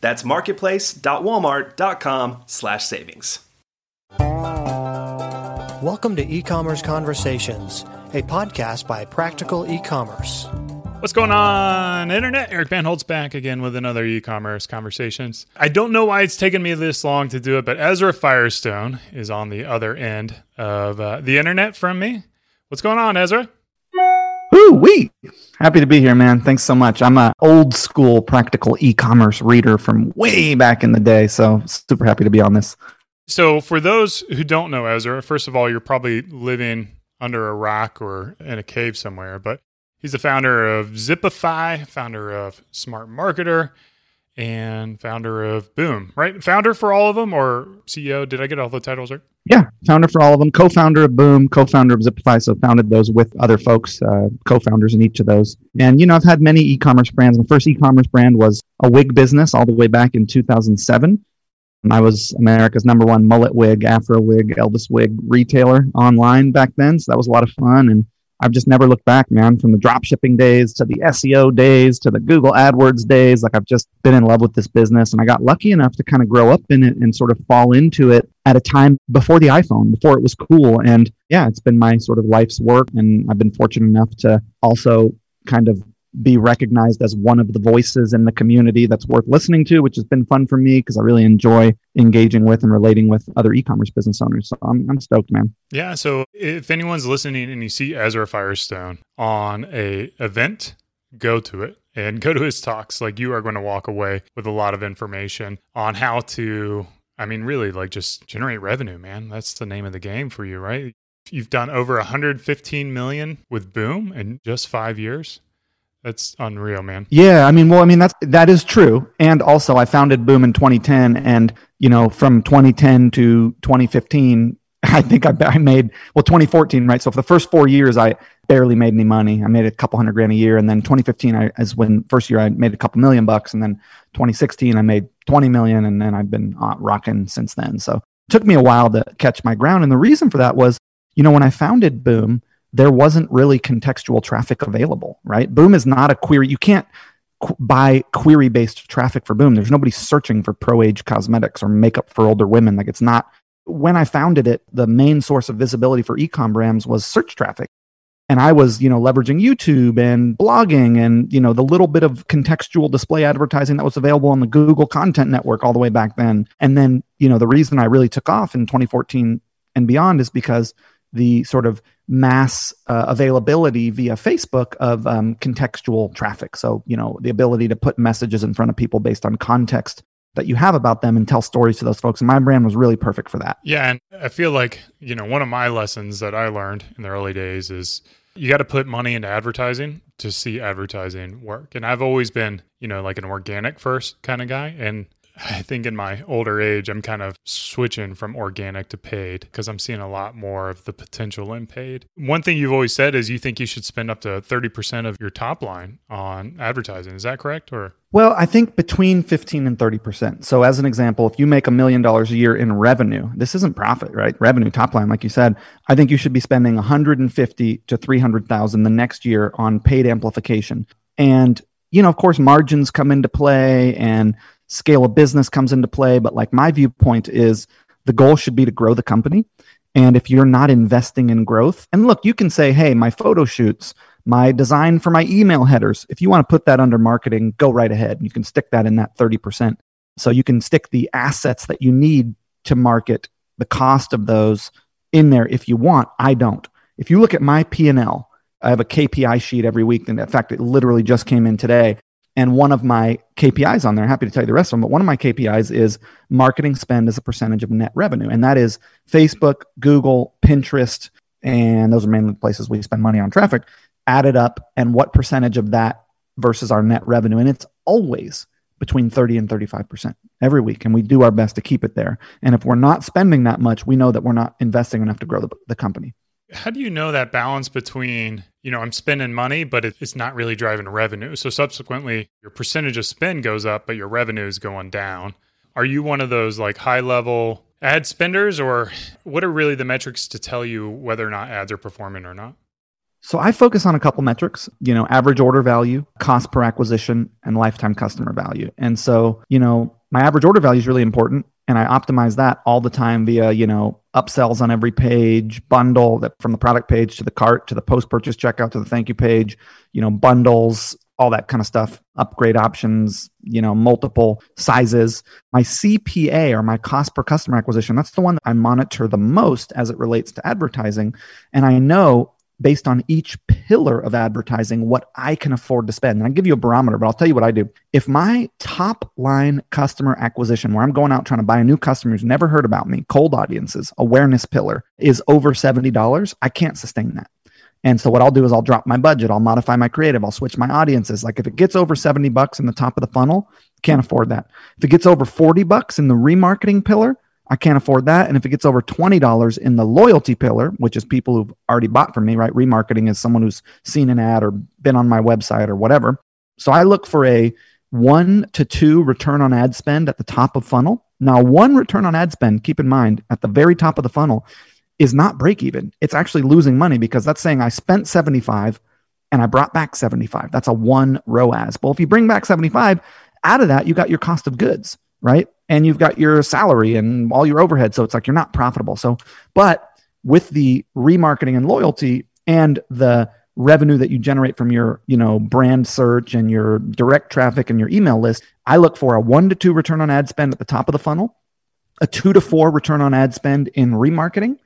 That's marketplace.walmart.com/savings. Welcome to E-commerce Conversations, a podcast by Practical E-commerce. What's going on, Internet? Eric Bandholz back again with another e commerce conversations. I don't know why it's taken me this long to do it, but Ezra Firestone is on the other end of uh, the Internet from me. What's going on, Ezra? Wee! Happy to be here, man. Thanks so much. I'm a old school practical e-commerce reader from way back in the day, so super happy to be on this. So, for those who don't know Ezra, first of all, you're probably living under a rock or in a cave somewhere, but He's the founder of Zipify, founder of Smart Marketer, and founder of Boom, right? Founder for all of them or CEO? Did I get all the titles right? Yeah, founder for all of them, co founder of Boom, co founder of Zipify. So, founded those with other folks, uh, co founders in each of those. And, you know, I've had many e commerce brands. My first e commerce brand was a wig business all the way back in 2007. And I was America's number one mullet wig, Afro wig, Elvis wig retailer online back then. So, that was a lot of fun. And I've just never looked back, man, from the drop shipping days to the SEO days to the Google AdWords days. Like I've just been in love with this business and I got lucky enough to kind of grow up in it and sort of fall into it at a time before the iPhone, before it was cool. And yeah, it's been my sort of life's work. And I've been fortunate enough to also kind of be recognized as one of the voices in the community that's worth listening to, which has been fun for me because I really enjoy engaging with and relating with other e-commerce business owners. So I'm, I'm stoked, man. Yeah. So if anyone's listening and you see Ezra Firestone on a event, go to it and go to his talks. Like you are going to walk away with a lot of information on how to, I mean, really like just generate revenue, man. That's the name of the game for you, right? You've done over 115 million with Boom in just five years. That's unreal, man. Yeah, I mean, well, I mean that's that is true. And also, I founded Boom in 2010, and you know, from 2010 to 2015, I think I, I made well 2014, right? So for the first four years, I barely made any money. I made a couple hundred grand a year, and then 2015, I as when first year I made a couple million bucks, and then 2016 I made 20 million, and then I've been uh, rocking since then. So it took me a while to catch my ground, and the reason for that was, you know, when I founded Boom there wasn't really contextual traffic available, right? Boom is not a query. You can't qu- buy query based traffic for Boom. There's nobody searching for pro age cosmetics or makeup for older women. Like it's not. When I founded it, the main source of visibility for ecom brands was search traffic. And I was, you know, leveraging YouTube and blogging and, you know, the little bit of contextual display advertising that was available on the Google Content Network all the way back then. And then, you know, the reason I really took off in 2014 and beyond is because the sort of mass uh, availability via Facebook of um, contextual traffic. So, you know, the ability to put messages in front of people based on context that you have about them and tell stories to those folks. And my brand was really perfect for that. Yeah. And I feel like, you know, one of my lessons that I learned in the early days is you got to put money into advertising to see advertising work. And I've always been, you know, like an organic first kind of guy. And I think in my older age, I'm kind of switching from organic to paid because I'm seeing a lot more of the potential in paid. One thing you've always said is you think you should spend up to 30% of your top line on advertising. Is that correct? Or well, I think between 15 and 30%. So, as an example, if you make a million dollars a year in revenue, this isn't profit, right? Revenue, top line, like you said, I think you should be spending 150 to 300,000 the next year on paid amplification. And, you know, of course, margins come into play and scale of business comes into play. But like my viewpoint is the goal should be to grow the company. And if you're not investing in growth, and look, you can say, hey, my photo shoots, my design for my email headers, if you want to put that under marketing, go right ahead. You can stick that in that 30%. So you can stick the assets that you need to market the cost of those in there if you want. I don't. If you look at my P&L, I have a KPI sheet every week. And in fact, it literally just came in today. And one of my KPIs on there, happy to tell you the rest of them, but one of my KPIs is marketing spend as a percentage of net revenue. And that is Facebook, Google, Pinterest, and those are mainly the places we spend money on traffic, added up and what percentage of that versus our net revenue. And it's always between 30 and 35% every week. And we do our best to keep it there. And if we're not spending that much, we know that we're not investing enough to grow the, the company. How do you know that balance between, you know, I'm spending money, but it's not really driving revenue? So subsequently, your percentage of spend goes up, but your revenue is going down. Are you one of those like high level ad spenders, or what are really the metrics to tell you whether or not ads are performing or not? So I focus on a couple metrics, you know, average order value, cost per acquisition, and lifetime customer value. And so, you know, my average order value is really important and I optimize that all the time via, you know, upsells on every page, bundle that from the product page to the cart to the post purchase checkout to the thank you page, you know, bundles, all that kind of stuff, upgrade options, you know, multiple sizes. My CPA or my cost per customer acquisition, that's the one that I monitor the most as it relates to advertising. And I know based on each pillar of advertising what I can afford to spend. And I give you a barometer, but I'll tell you what I do. If my top line customer acquisition, where I'm going out trying to buy a new customer who's never heard about me, cold audiences, awareness pillar is over $70, I can't sustain that. And so what I'll do is I'll drop my budget, I'll modify my creative, I'll switch my audiences. Like if it gets over 70 bucks in the top of the funnel, can't afford that. If it gets over 40 bucks in the remarketing pillar, I can't afford that. And if it gets over $20 in the loyalty pillar, which is people who've already bought from me, right? Remarketing is someone who's seen an ad or been on my website or whatever. So I look for a one to two return on ad spend at the top of funnel. Now, one return on ad spend, keep in mind, at the very top of the funnel is not break even. It's actually losing money because that's saying I spent 75 and I brought back 75. That's a one ROAS. Well, if you bring back 75, out of that, you got your cost of goods, right? And you've got your salary and all your overhead. So it's like you're not profitable. So, but with the remarketing and loyalty and the revenue that you generate from your, you know, brand search and your direct traffic and your email list, I look for a one to two return on ad spend at the top of the funnel, a two to four return on ad spend in remarketing,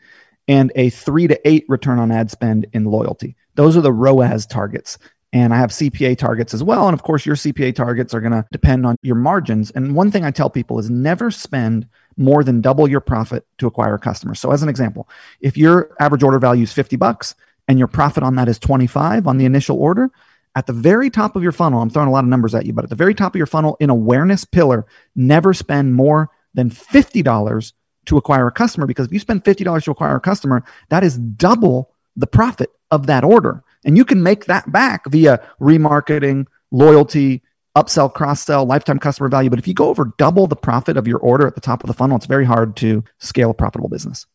and a three to eight return on ad spend in loyalty. Those are the ROAS targets. And I have CPA targets as well. And of course, your CPA targets are going to depend on your margins. And one thing I tell people is never spend more than double your profit to acquire a customer. So as an example, if your average order value is 50 bucks and your profit on that is 25 on the initial order, at the very top of your funnel, I'm throwing a lot of numbers at you, but at the very top of your funnel in awareness pillar, never spend more than $50 to acquire a customer because if you spend $50 to acquire a customer, that is double the profit of that order. And you can make that back via remarketing, loyalty, upsell, cross sell, lifetime customer value. But if you go over double the profit of your order at the top of the funnel, it's very hard to scale a profitable business.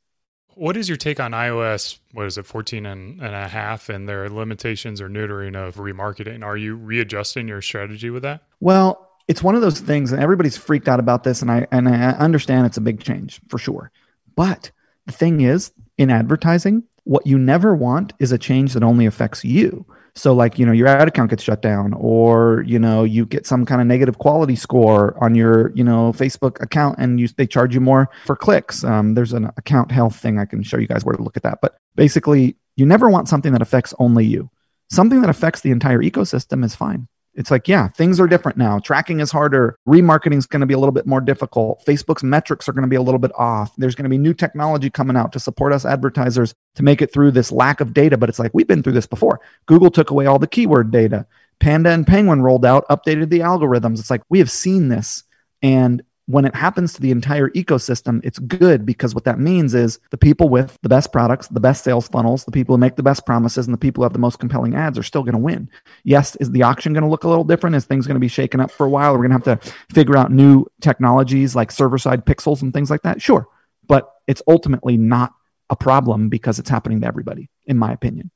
What is your take on iOS? What is it, 14 and, and a half, and their limitations or neutering of remarketing? Are you readjusting your strategy with that? Well, it's one of those things, and everybody's freaked out about this, and I and I understand it's a big change for sure. But the thing is, in advertising, what you never want is a change that only affects you. So, like, you know, your ad account gets shut down, or, you know, you get some kind of negative quality score on your, you know, Facebook account and you, they charge you more for clicks. Um, there's an account health thing. I can show you guys where to look at that. But basically, you never want something that affects only you. Something that affects the entire ecosystem is fine. It's like, yeah, things are different now. Tracking is harder. Remarketing is going to be a little bit more difficult. Facebook's metrics are going to be a little bit off. There's going to be new technology coming out to support us advertisers to make it through this lack of data. But it's like, we've been through this before. Google took away all the keyword data. Panda and Penguin rolled out, updated the algorithms. It's like, we have seen this. And when it happens to the entire ecosystem, it's good because what that means is the people with the best products, the best sales funnels, the people who make the best promises, and the people who have the most compelling ads are still going to win. Yes, is the auction going to look a little different? Is things going to be shaken up for a while? We're going to have to figure out new technologies like server side pixels and things like that. Sure. But it's ultimately not a problem because it's happening to everybody, in my opinion.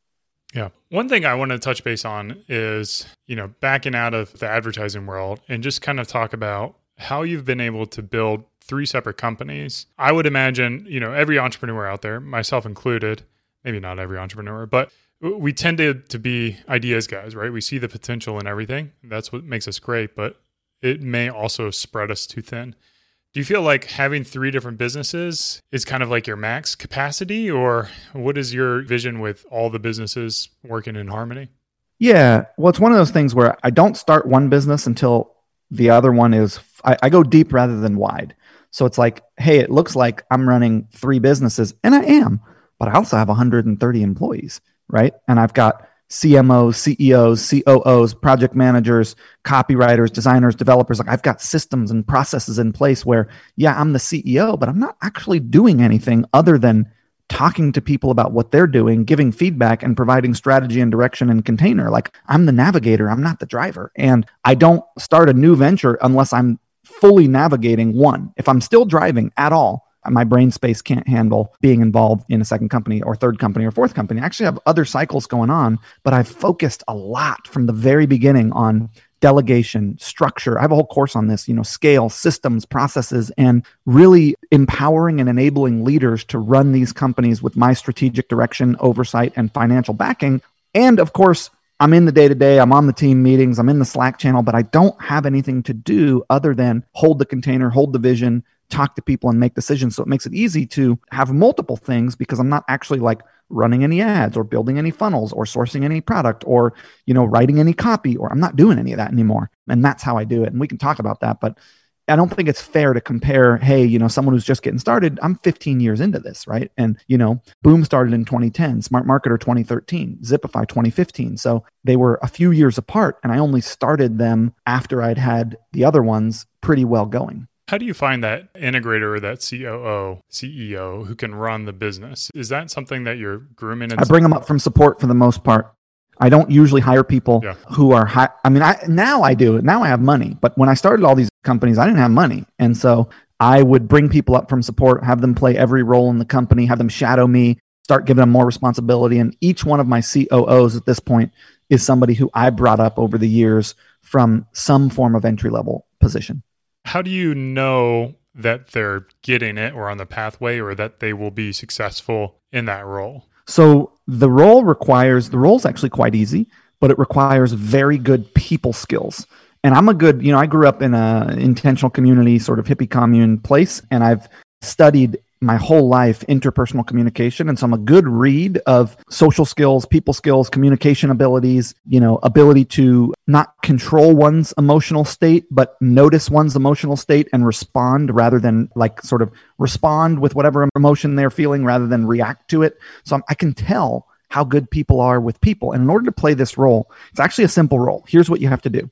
Yeah. One thing I want to touch base on is, you know, backing out of the advertising world and just kind of talk about how you've been able to build three separate companies. I would imagine, you know, every entrepreneur out there, myself included, maybe not every entrepreneur, but we tend to, to be ideas guys, right? We see the potential in everything. That's what makes us great, but it may also spread us too thin. Do you feel like having three different businesses is kind of like your max capacity, or what is your vision with all the businesses working in harmony? Yeah, well, it's one of those things where I don't start one business until the other one is I, I go deep rather than wide. So it's like, hey, it looks like I'm running three businesses, and I am, but I also have 130 employees, right? And I've got CMOs, CEOs, COOs, project managers, copywriters, designers, developers. Like I've got systems and processes in place where, yeah, I'm the CEO, but I'm not actually doing anything other than talking to people about what they're doing, giving feedback, and providing strategy and direction and container. Like I'm the navigator, I'm not the driver. And I don't start a new venture unless I'm fully navigating one. If I'm still driving at all, my brain space can't handle being involved in a second company or third company or fourth company. I actually have other cycles going on, but I've focused a lot from the very beginning on delegation, structure. I have a whole course on this, you know, scale, systems, processes, and really empowering and enabling leaders to run these companies with my strategic direction, oversight, and financial backing. And of course, I'm in the day to day, I'm on the team meetings, I'm in the Slack channel, but I don't have anything to do other than hold the container, hold the vision, talk to people and make decisions. So it makes it easy to have multiple things because I'm not actually like running any ads or building any funnels or sourcing any product or, you know, writing any copy or I'm not doing any of that anymore. And that's how I do it. And we can talk about that, but I don't think it's fair to compare, hey, you know, someone who's just getting started, I'm 15 years into this, right? And, you know, Boom started in 2010, Smart Marketer 2013, Zipify 2015. So they were a few years apart and I only started them after I'd had the other ones pretty well going. How do you find that integrator or that COO, CEO who can run the business? Is that something that you're grooming? I bring them up from support for the most part. I don't usually hire people yeah. who are high. I mean, I now I do. Now I have money, but when I started all these companies, I didn't have money, and so I would bring people up from support, have them play every role in the company, have them shadow me, start giving them more responsibility. And each one of my COOs at this point is somebody who I brought up over the years from some form of entry level position. How do you know that they're getting it or on the pathway or that they will be successful in that role? So the role requires the role's actually quite easy, but it requires very good people skills. And I'm a good, you know, I grew up in a intentional community sort of hippie commune place and I've studied my whole life interpersonal communication and so i'm a good read of social skills people skills communication abilities you know ability to not control one's emotional state but notice one's emotional state and respond rather than like sort of respond with whatever emotion they're feeling rather than react to it. So I'm, i can tell how good people are with people. And in order to play this role it's actually a simple role. Here's what you have to do.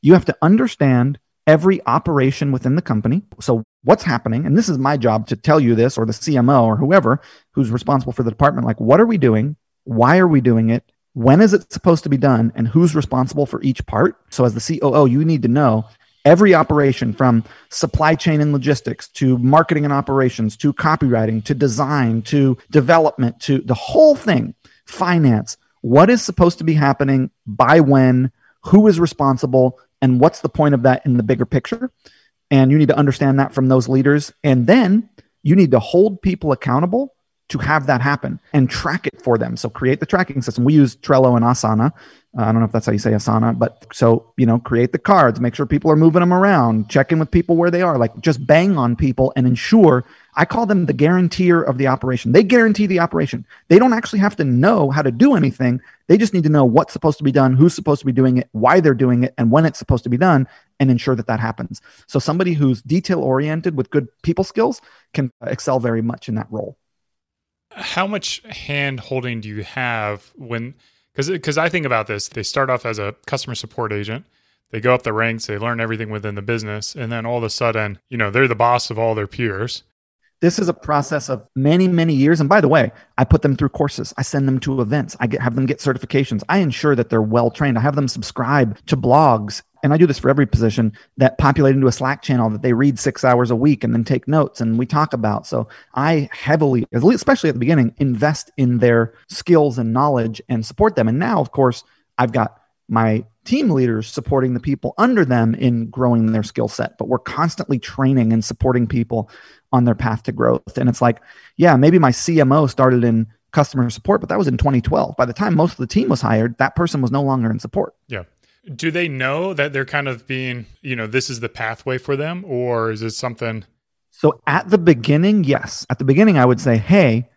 You have to understand every operation within the company. So, what's happening? And this is my job to tell you this, or the CMO, or whoever who's responsible for the department. Like, what are we doing? Why are we doing it? When is it supposed to be done? And who's responsible for each part? So, as the COO, you need to know every operation from supply chain and logistics to marketing and operations to copywriting to design to development to the whole thing, finance. What is supposed to be happening by when? Who is responsible? And what's the point of that in the bigger picture? And you need to understand that from those leaders. And then you need to hold people accountable to have that happen and track it for them so create the tracking system we use trello and asana uh, i don't know if that's how you say asana but so you know create the cards make sure people are moving them around check in with people where they are like just bang on people and ensure I call them the guarantor of the operation. They guarantee the operation. They don't actually have to know how to do anything. They just need to know what's supposed to be done, who's supposed to be doing it, why they're doing it, and when it's supposed to be done, and ensure that that happens. So somebody who's detail oriented with good people skills can excel very much in that role. How much hand holding do you have when? Because because I think about this, they start off as a customer support agent they go up the ranks, they learn everything within the business, and then all of a sudden, you know, they're the boss of all their peers. This is a process of many, many years. And by the way, I put them through courses. I send them to events. I get, have them get certifications. I ensure that they're well trained. I have them subscribe to blogs. And I do this for every position that populate into a Slack channel that they read six hours a week and then take notes and we talk about. So I heavily, especially at the beginning, invest in their skills and knowledge and support them. And now, of course, I've got my team leaders supporting the people under them in growing their skill set but we're constantly training and supporting people on their path to growth and it's like yeah maybe my cmo started in customer support but that was in 2012 by the time most of the team was hired that person was no longer in support yeah do they know that they're kind of being you know this is the pathway for them or is it something? So at the beginning yes. At the beginning i would say hey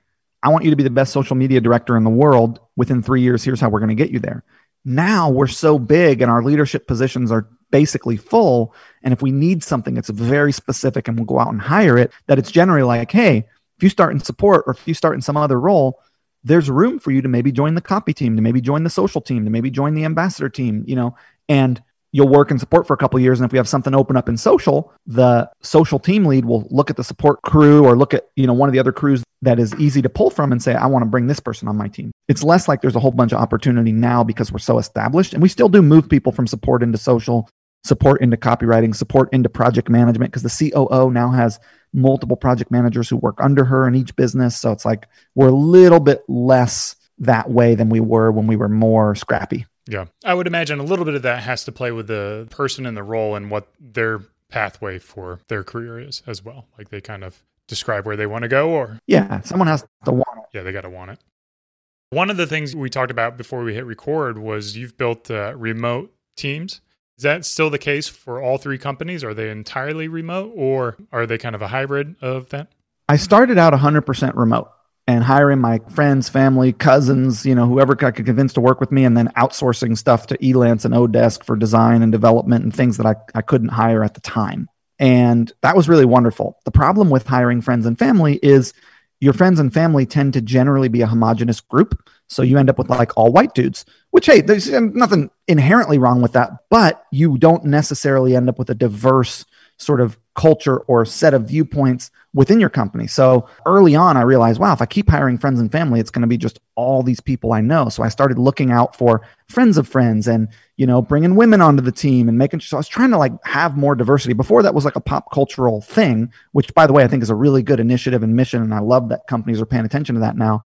i want you to be the best social media director in the world. Within three years here's how we're going to get you there. Now we're so big and our leadership positions are basically full. And if we need something that's very specific and we'll go out and hire it, that it's generally like, hey, if you start in support or if you start in some other role, there's room for you to maybe join the copy team, to maybe join the social team, to maybe join the ambassador team, you know, and you'll work in support for a couple years. And if we have something open up in social the social team lead will look at the support crew or look at you know one of the other crews that is easy to pull from and say i want to bring this person on my team. It's less like there's a whole bunch of opportunity now because we're so established and we still do move people from support into social support into copywriting support into project management because the coo now has multiple project managers who work under her in each business so it's like we're a little bit less that way than we were when we were more scrappy yeah. I would imagine a little bit of that has to play with the person in the role and what their pathway for their career is as well. Like they kind of describe where they want to go or Yeah, someone has to want it. Yeah, they got to want it. One of the things we talked about before we hit record was you've built uh, remote teams. Is that still the case for all three companies? Are they entirely remote or are they kind of a hybrid of that? I started out 100% remote and hiring my friends, family, cousins, you know, whoever I could convince to work with me, and then outsourcing stuff to Elance and Odesk for design and development and things that I, I couldn't hire at the time. And that was really wonderful. The problem with hiring friends and family is your friends and family tend to generally be a homogenous group. So you end up with like all white dudes, which, hey, there's um, nothing inherently wrong with that, but you don't necessarily end up with a diverse sort of culture or set of viewpoints within your company. So early on, I realized, wow, if I keep hiring friends and family, it's going to be just all these people I know. So I started looking out for friends of friends and, you know, bringing women onto the team and making sure. So I was trying to like have more diversity. Before that was like a pop cultural thing, which by the way, I think is a really good initiative and mission. And I love that companies are paying attention to that now.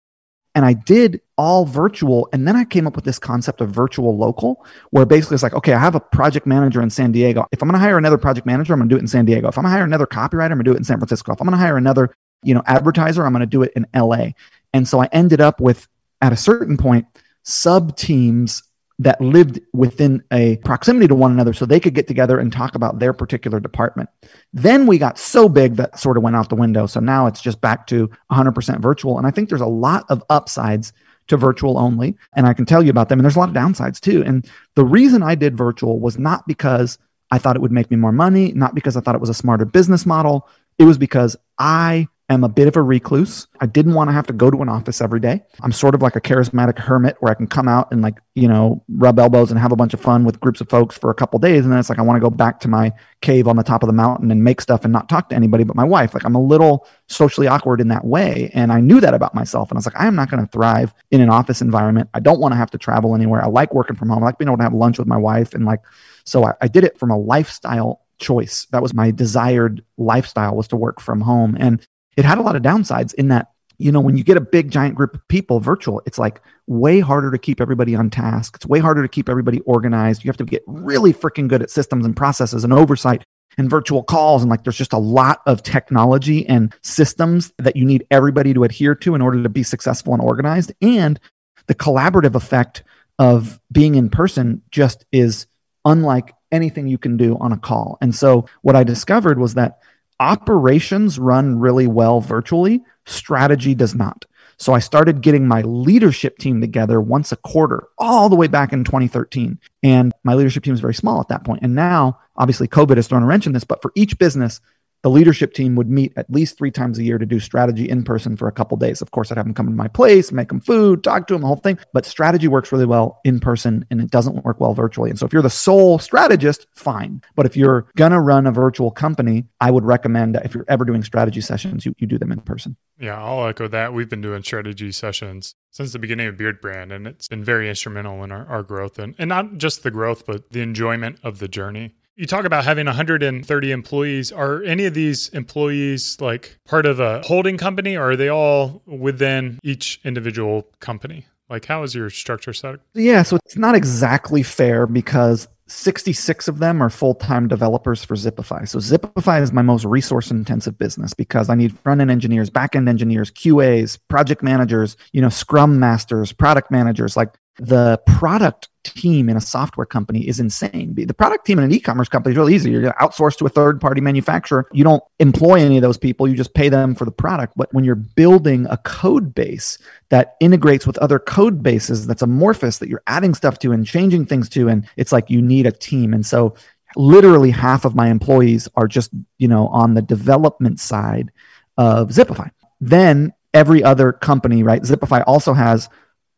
And I did all virtual. And then I came up with this concept of virtual local, where basically it's like, okay, I have a project manager in San Diego. If I'm going to hire another project manager, I'm going to do it in San Diego. If I'm going to hire another copywriter, I'm going to do it in San Francisco. If I'm going to hire another, you know, advertiser, I'm going to do it in LA. And so I ended up with, at a certain point, sub teams that lived within a proximity to one another so they could get together and talk about their particular department. Then we got so big that sort of went out the window. So now it's just back to 100% virtual. And I think there's a lot of upsides to virtual only. And I can tell you about them. And there's a lot of downsides too. And the reason I did virtual was not because I thought it would make me more money, not because I thought it was a smarter business model. It was because I am a bit of a recluse. I didn't want to have to go to an office every day. I'm sort of like a charismatic hermit where I can come out and like, you know, rub elbows and have a bunch of fun with groups of folks for a couple days. And then it's like, I want to go back to my cave on the top of the mountain and make stuff and not talk to anybody but my wife. Like I'm a little socially awkward in that way. And I knew that about myself. And I was like, I am not going to thrive in an office environment. I don't want to have to travel anywhere. I like working from home. I like being able to have lunch with my wife. And like, so I, I did it from a lifestyle choice. That was my desired lifestyle was to work from home. And it had a lot of downsides in that you know when you get a big giant group of people virtual it's like way harder to keep everybody on task. It's way harder to keep everybody organized. You have to get really freaking good at systems and processes and oversight and virtual calls. And like there's just a lot of technology and systems that you need everybody to adhere to in order to be successful and organized. And the collaborative effect of being in person just is unlike anything you can do on a call. And so what i discovered was that operations run really well virtually, strategy does not. So I started getting my leadership team together once a quarter, all the way back in 2013. And my leadership team was very small at that point. And now, obviously, COVID has thrown a wrench in this, but for each business, the leadership team would meet at least three times a year to do strategy in person for a couple days. Of course, I'd have them come to my place, make them food, talk to them, the whole thing. But strategy works really well in person and it doesn't work well virtually. And so if you're the sole strategist, fine. But if you're going to run a virtual company, I would recommend if you're ever doing strategy sessions, you, you do them in person. Yeah, I'll echo that. We've been doing strategy sessions since the beginning of Beard Brand, and it's been very instrumental in our, our growth and, and not just the growth, but the enjoyment of the journey. You talk about having 130 employees. Are any of these employees like part of a holding company or are they all within each individual company? Like, how is your structure set? up? Yeah, so it's not exactly fair because 66 of them are full-time developers for Zipify. So Zipify is my most resource-intensive business because I need front-end engineers, back-end engineers, QAs, project managers, you know, scrum masters, product managers. Like the product team in a software company is insane. The product team in an e-commerce company is really easy. You're outsourced to a third-party manufacturer. You don't employ any of those people. You just pay them for the product. But when you're building a code base that integrates with other code bases, that's amorphous, that you're adding stuff to and changing things to, and it's like you need a team. And so literally half of my employees are just, you know, on the development side of Zipify. Then every other company, right? Zipify also has,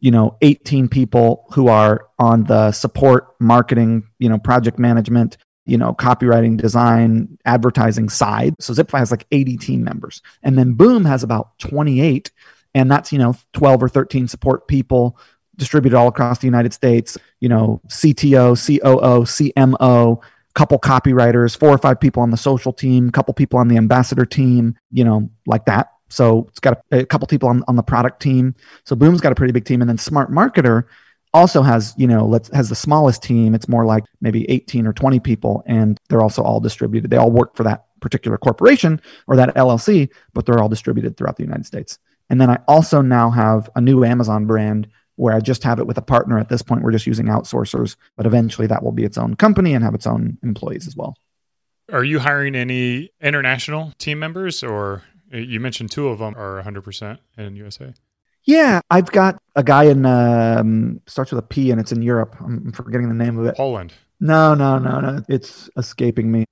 you know, 18 people who are on the support, marketing, you know, project management, you know, copywriting, design, advertising side. So Zipify has like 80 team members. And then Boom has about 28. And that's, you know, 12 or 13 support people distributed all across the United States, you know, CTO, COO, CMO, couple copywriters, four or five people on the social team, couple people on the ambassador team, you know, like that. So it's got a, a couple people on, on the product team. So Boom's got a pretty big team. And then Smart Marketer also has, you know, let's has the smallest team. It's more like maybe 18 or 20 people, and they're also all distributed. They all work for that particular corporation or that LLC, but they're all distributed throughout the United States. And then I also now have a new Amazon brand where I just have it with a partner. At this point, we're just using outsourcers, but eventually that will be its own company and have its own employees as well. Are you hiring any international team members or you mentioned two of them are 100% in USA? Yeah, I've got a guy in um, starts with a P and it's in Europe. I'm forgetting the name of it. Poland. No, no, no, no. It's escaping me.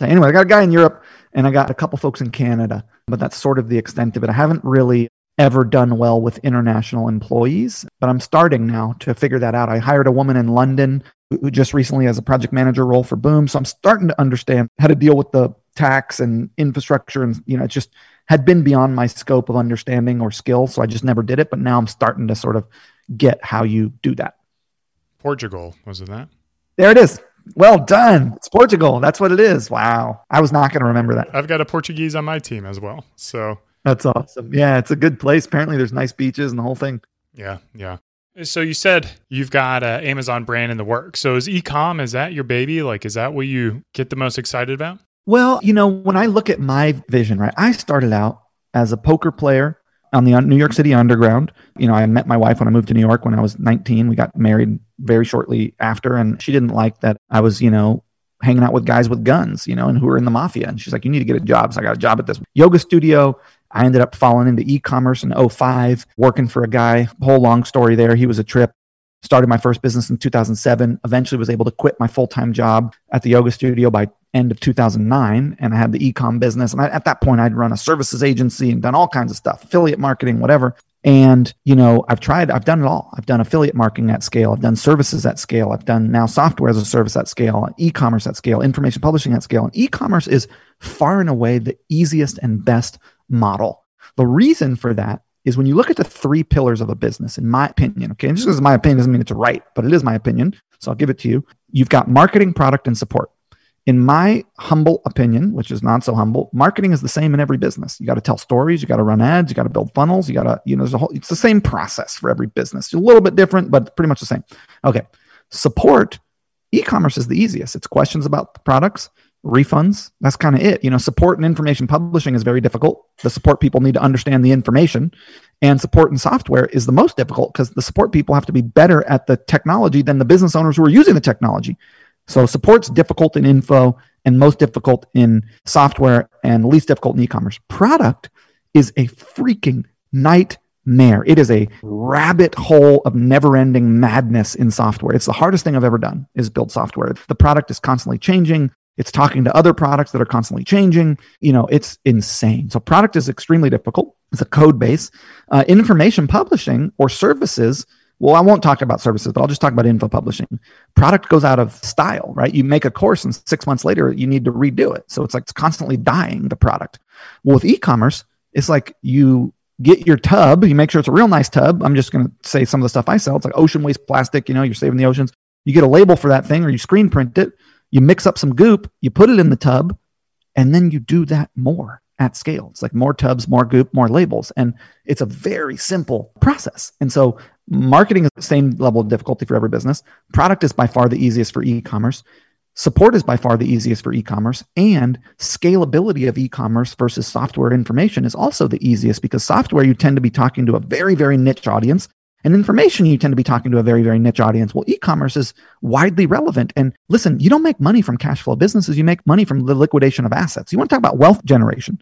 Anyway, I got a guy in Europe and I got a couple folks in Canada, but that's sort of the extent of it. I haven't really ever done well with international employees, but I'm starting now to figure that out. I hired a woman in London who just recently has a project manager role for Boom, so I'm starting to understand how to deal with the tax and infrastructure and you know, it just had been beyond my scope of understanding or skill, so I just never did it, but now I'm starting to sort of get how you do that. Portugal, was it that? There it is. Well done. It's Portugal. That's what it is. Wow. I was not going to remember that. I've got a Portuguese on my team as well. So that's awesome. Yeah, it's a good place. Apparently, there's nice beaches and the whole thing. Yeah, yeah. So you said you've got an Amazon brand in the work. So is ecom is that your baby? Like, is that what you get the most excited about? Well, you know, when I look at my vision, right, I started out as a poker player on the New York City Underground. You know, I met my wife when I moved to New York when I was 19. We got married very shortly after, and she didn't like that I was, you know, hanging out with guys with guns, you know, and who were in the mafia. And she's like, you need to get a job. So I got a job at this yoga studio. I ended up falling into e-commerce in 05, working for a guy. Whole long story there. He was a trip. Started my first business in 2007. Eventually was able to quit my full-time job at the yoga studio by end of 2009 and I had the e-com business and I, at that point I'd run a services agency and done all kinds of stuff, affiliate marketing, whatever. And, you know, I've tried, I've done it all. I've done affiliate marketing at scale. I've done services at scale. I've done now software as a service at scale, e-commerce at scale, information publishing at scale. And e-commerce is far and away the easiest and best model. The reason for that is when you look at the three pillars of a business, in my opinion, okay, and just because my opinion doesn't mean it's right, but it is my opinion. So I'll give it to you. You've got marketing, product, and support. In my humble opinion, which is not so humble, marketing is the same in every business. You got to tell stories, you got to run ads, you got to build funnels, you got to, you know, there's a whole, it's the same process for every business. It's a little bit different, but pretty much the same. Okay. Support, e-commerce is the easiest. It's questions about the products, refunds. That's kind of it. You know, support and information publishing is very difficult. The support people need to understand the information. And support and software is the most difficult because the support people have to be better at the technology than the business owners who are using the technology. So support's difficult in info and most difficult in software and least difficult in e-commerce. Product is a freaking nightmare. It is a rabbit hole of never-ending madness in software. It's the hardest thing I've ever done is build software. The product is constantly changing. It's talking to other products that are constantly changing. You know, it's insane. So product is extremely difficult. It's a code base. Uh, information publishing or services. Well, I won't talk about services, but I'll just talk about info publishing. Product goes out of style, right? You make a course and six months later, you need to redo it. So it's like it's constantly dying the product. Well, with e-commerce, it's like you get your tub, you make sure it's a real nice tub. I'm just going to say some of the stuff I sell. It's like ocean waste plastic, you know, you're saving the oceans. You get a label for that thing or you screen print it you mix up some goop, you put it in the tub, and then you do that more at scale. It's like more tubs, more goop, more labels. And it's a very simple process. And so marketing is the same level of difficulty for every business. Product is by far the easiest for e-commerce. Support is by far the easiest for e-commerce and scalability of e-commerce versus software information is also the easiest because software you tend to be talking to a very very niche audience and information, you tend to be talking to a very, very niche audience. Well, e commerce is widely relevant. And listen, you don't make money from cash flow businesses, you make money from the liquidation of assets. You want to talk about wealth generation.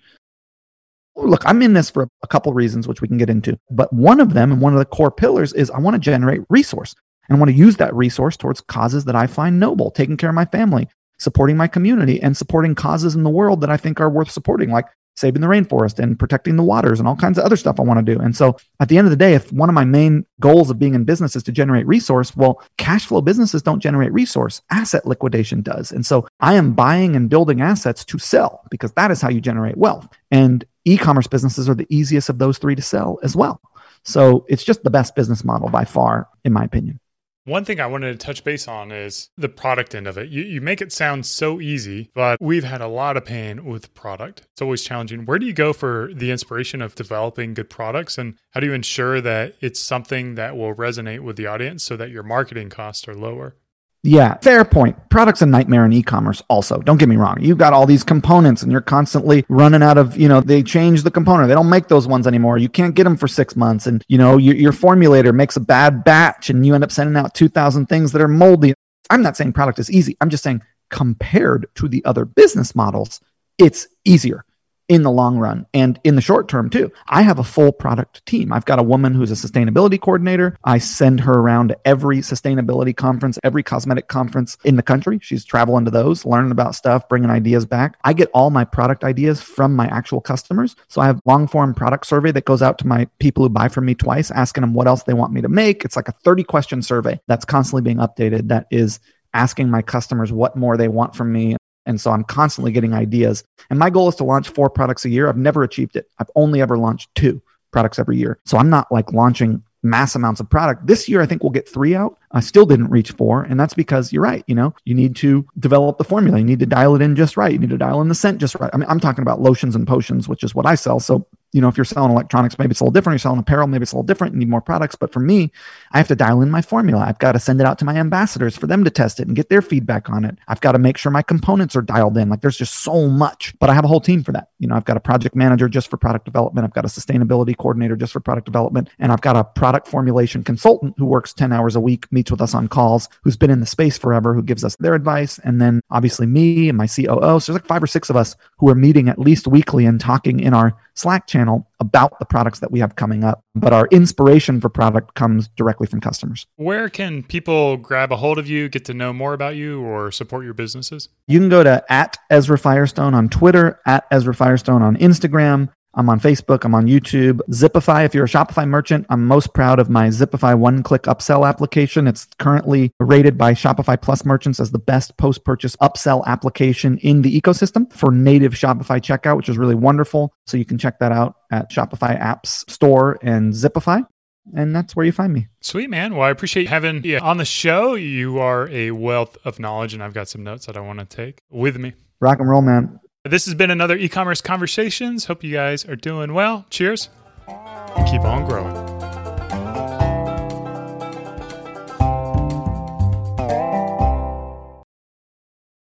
Look, I'm in this for a couple reasons, which we can get into. But one of them, and one of the core pillars, is I want to generate resource. And I want to use that resource towards causes that I find noble, taking care of my family, supporting my community, and supporting causes in the world that I think are worth supporting, like saving the rainforest and protecting the waters and all kinds of other stuff I want to do. And so at the end of the day, if one of my main goals of being in business is to generate resource, well, cash flow businesses don't generate resource. Asset liquidation does. And so I am buying and building assets to sell because that is how you generate wealth. And e-commerce businesses are the easiest of those three to sell as well. So it's just the best business model by far, in my opinion. One thing I wanted to touch base on is the product end of it. You, you make it sound so easy, but we've had a lot of pain with product. It's always challenging. Where do you go for the inspiration of developing good products? And how do you ensure that it's something that will resonate with the audience so that your marketing costs are lower? Yeah, fair point. Products a nightmare in e-commerce also. Don't get me wrong. You've got all these components and you're constantly running out of, you know, they change the component. They don't make those ones anymore. You can't get them for six months. And, you know, your, your formulator makes a bad batch and you end up sending out 2000 things that are moldy. I'm not saying product is easy. I'm just saying compared to the other business models, it's easier in the long run and in the short term too. I have a full product team. I've got a woman who's a sustainability coordinator. I send her around to every sustainability conference, every cosmetic conference in the country. She's traveling to those, learning about stuff, bringing ideas back. I get all my product ideas from my actual customers. So I have long form product survey that goes out to my people who buy from me twice, asking them what else they want me to make. It's like a 30 question survey that's constantly being updated that is asking my customers what more they want from me and so I'm constantly getting ideas. And my goal is to launch four products a year. I've never achieved it. I've only ever launched two products every year. So I'm not like launching mass amounts of product. This year, I think we'll get three out. I still didn't reach four. And that's because you're right. You know, you need to develop the formula. You need to dial it in just right. You need to dial in the scent just right. I mean, I'm talking about lotions and potions, which is what I sell. So you know, if you're selling electronics, maybe it's a little different. You're selling apparel, maybe it's a little different. You need more products. But for me, I have to dial in my formula. I've got to send it out to my ambassadors for them to test it and get their feedback on it. I've got to make sure my components are dialed in. Like there's just so much, but I have a whole team for that. You know, I've got a project manager just for product development. I've got a sustainability coordinator just for product development. And I've got a product formulation consultant who works 10 hours a week, meets with us on calls, who's been in the space forever, who gives us their advice. And then obviously me and my COO. So there's like five or six of us who are meeting at least weekly and talking in our Slack channel about the products that we have coming up. But our inspiration for product comes directly from customers. Where can people grab a hold of you, get to know more about you, or support your businesses? You can go to at Ezra Firestone on Twitter, at Ezra Firestone on Instagram. I'm on Facebook. I'm on YouTube. Zipify, if you're a Shopify merchant, I'm most proud of my Zipify one click upsell application. It's currently rated by Shopify Plus merchants as the best post purchase upsell application in the ecosystem for native Shopify checkout, which is really wonderful. So you can check that out at Shopify Apps Store and Zipify. And that's where you find me. Sweet, man. Well, I appreciate having you on the show. You are a wealth of knowledge, and I've got some notes that I want to take with me. Rock and roll, man. This has been another e commerce conversations. Hope you guys are doing well. Cheers and keep on growing.